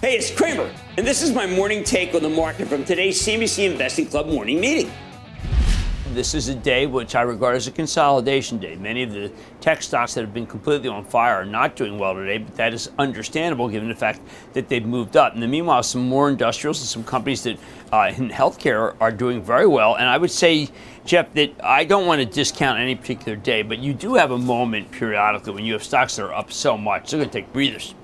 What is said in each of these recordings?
Hey, it's Cramer, and this is my morning take on the market from today's CNBC Investing Club morning meeting. This is a day which I regard as a consolidation day. Many of the tech stocks that have been completely on fire are not doing well today, but that is understandable given the fact that they've moved up. And then meanwhile, some more industrials and some companies that uh, in healthcare are doing very well. And I would say, Jeff, that I don't want to discount any particular day, but you do have a moment periodically when you have stocks that are up so much. They're going to take breathers.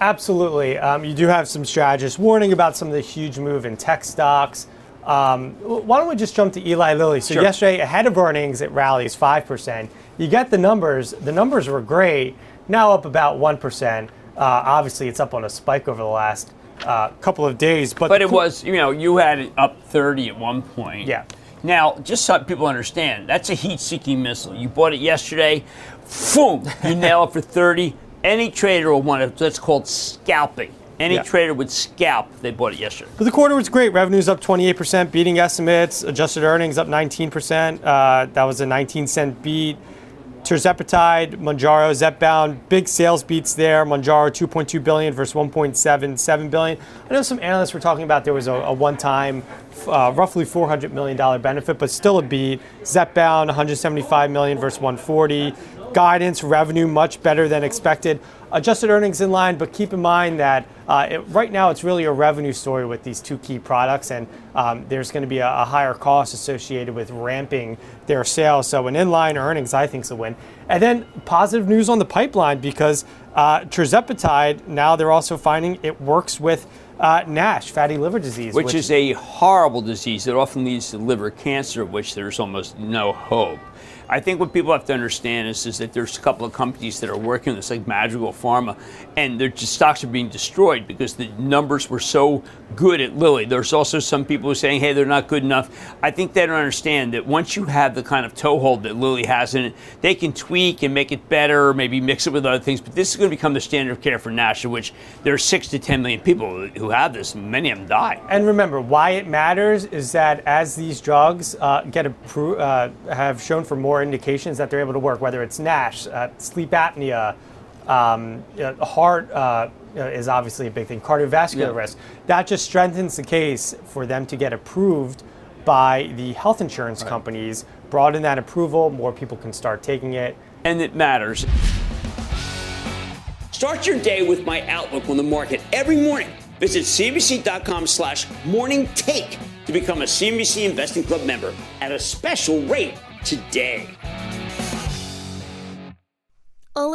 Absolutely. Um, you do have some strategists warning about some of the huge move in tech stocks. Um, why don't we just jump to Eli Lilly? So Sure. yesterday, ahead of earnings, it rallies five percent. You get the numbers. The numbers were great. Now up about one percent. Uh, obviously, it's up on a spike over the last uh, couple of days. But, But it cool- was, you know, you had it up 30 at one point. Yeah. Now, just so people understand, that's a heat-seeking missile. You bought it yesterday, boom, you nail it for 30. Any trader will want it. That's called scalping. Any Yeah. trader would scalp if they bought it yesterday. But the quarter was great. Revenues up 28%, beating estimates. Adjusted earnings up 19%. Uh, that was a 19 cent beat. Tirzepatide, Mounjaro, Zepbound, big sales beats there. Mounjaro 2.2 billion versus 1.77 billion. I know some analysts were talking about there was a, a one-time, uh, roughly 400 million dollar benefit, but still a beat. Zepbound 175 million versus 140. Guidance revenue much better than expected. Adjusted earnings in line, but keep in mind that uh, it, right now it's really a revenue story with these two key products, and um, there's going to be a, a higher cost associated with ramping their sales. So an inline earnings, I think, is a win. And then positive news on the pipeline because uh, tirzepatide now they're also finding it works with uh, NASH, fatty liver disease, which, is a horrible disease that often leads to liver cancer, of which there's almost no hope. I think what people have to understand is, is that there's a couple of companies that are working on this, like Madrigal Pharma, and their stocks are being destroyed because the numbers were so good at Lilly. There's also some people who are saying, hey, they're not good enough. I think they don't understand that once you have the kind of toehold that Lilly has in it, they can tweak and make it better, maybe mix it with other things. But this is going to become the standard of care for NASH, of which there are six to 10 million people who have this, and many of them die. And remember, why it matters is that as these drugs uh, get approved, uh, have shown for more indications that they're able to work, whether it's NASH, uh, sleep apnea, um, uh, heart uh, uh, is obviously a big thing, cardiovascular Yeah. risk. That just strengthens the case for them to get approved by the health insurance companies. Broaden that approval, more people can start taking it. and it matters. Start your day with my outlook on the market every morning. Visit cnbc.com slash morning take to become a CNBC Investing Club member at a special rate today.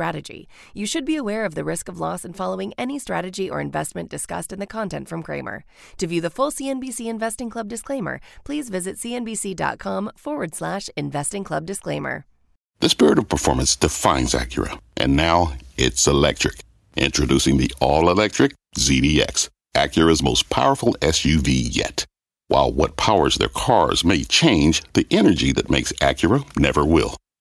strategy. You should be aware of the risk of loss in following any strategy or investment discussed in the content from Cramer. To view the full CNBC Investing Club disclaimer, please visit cnbc.com forward slash investing club disclaimer. The spirit of performance defines Acura, and now it's electric. Introducing the all-electric ZDX, Acura's most powerful SUV yet. While what powers their cars may change, the energy that makes Acura never will.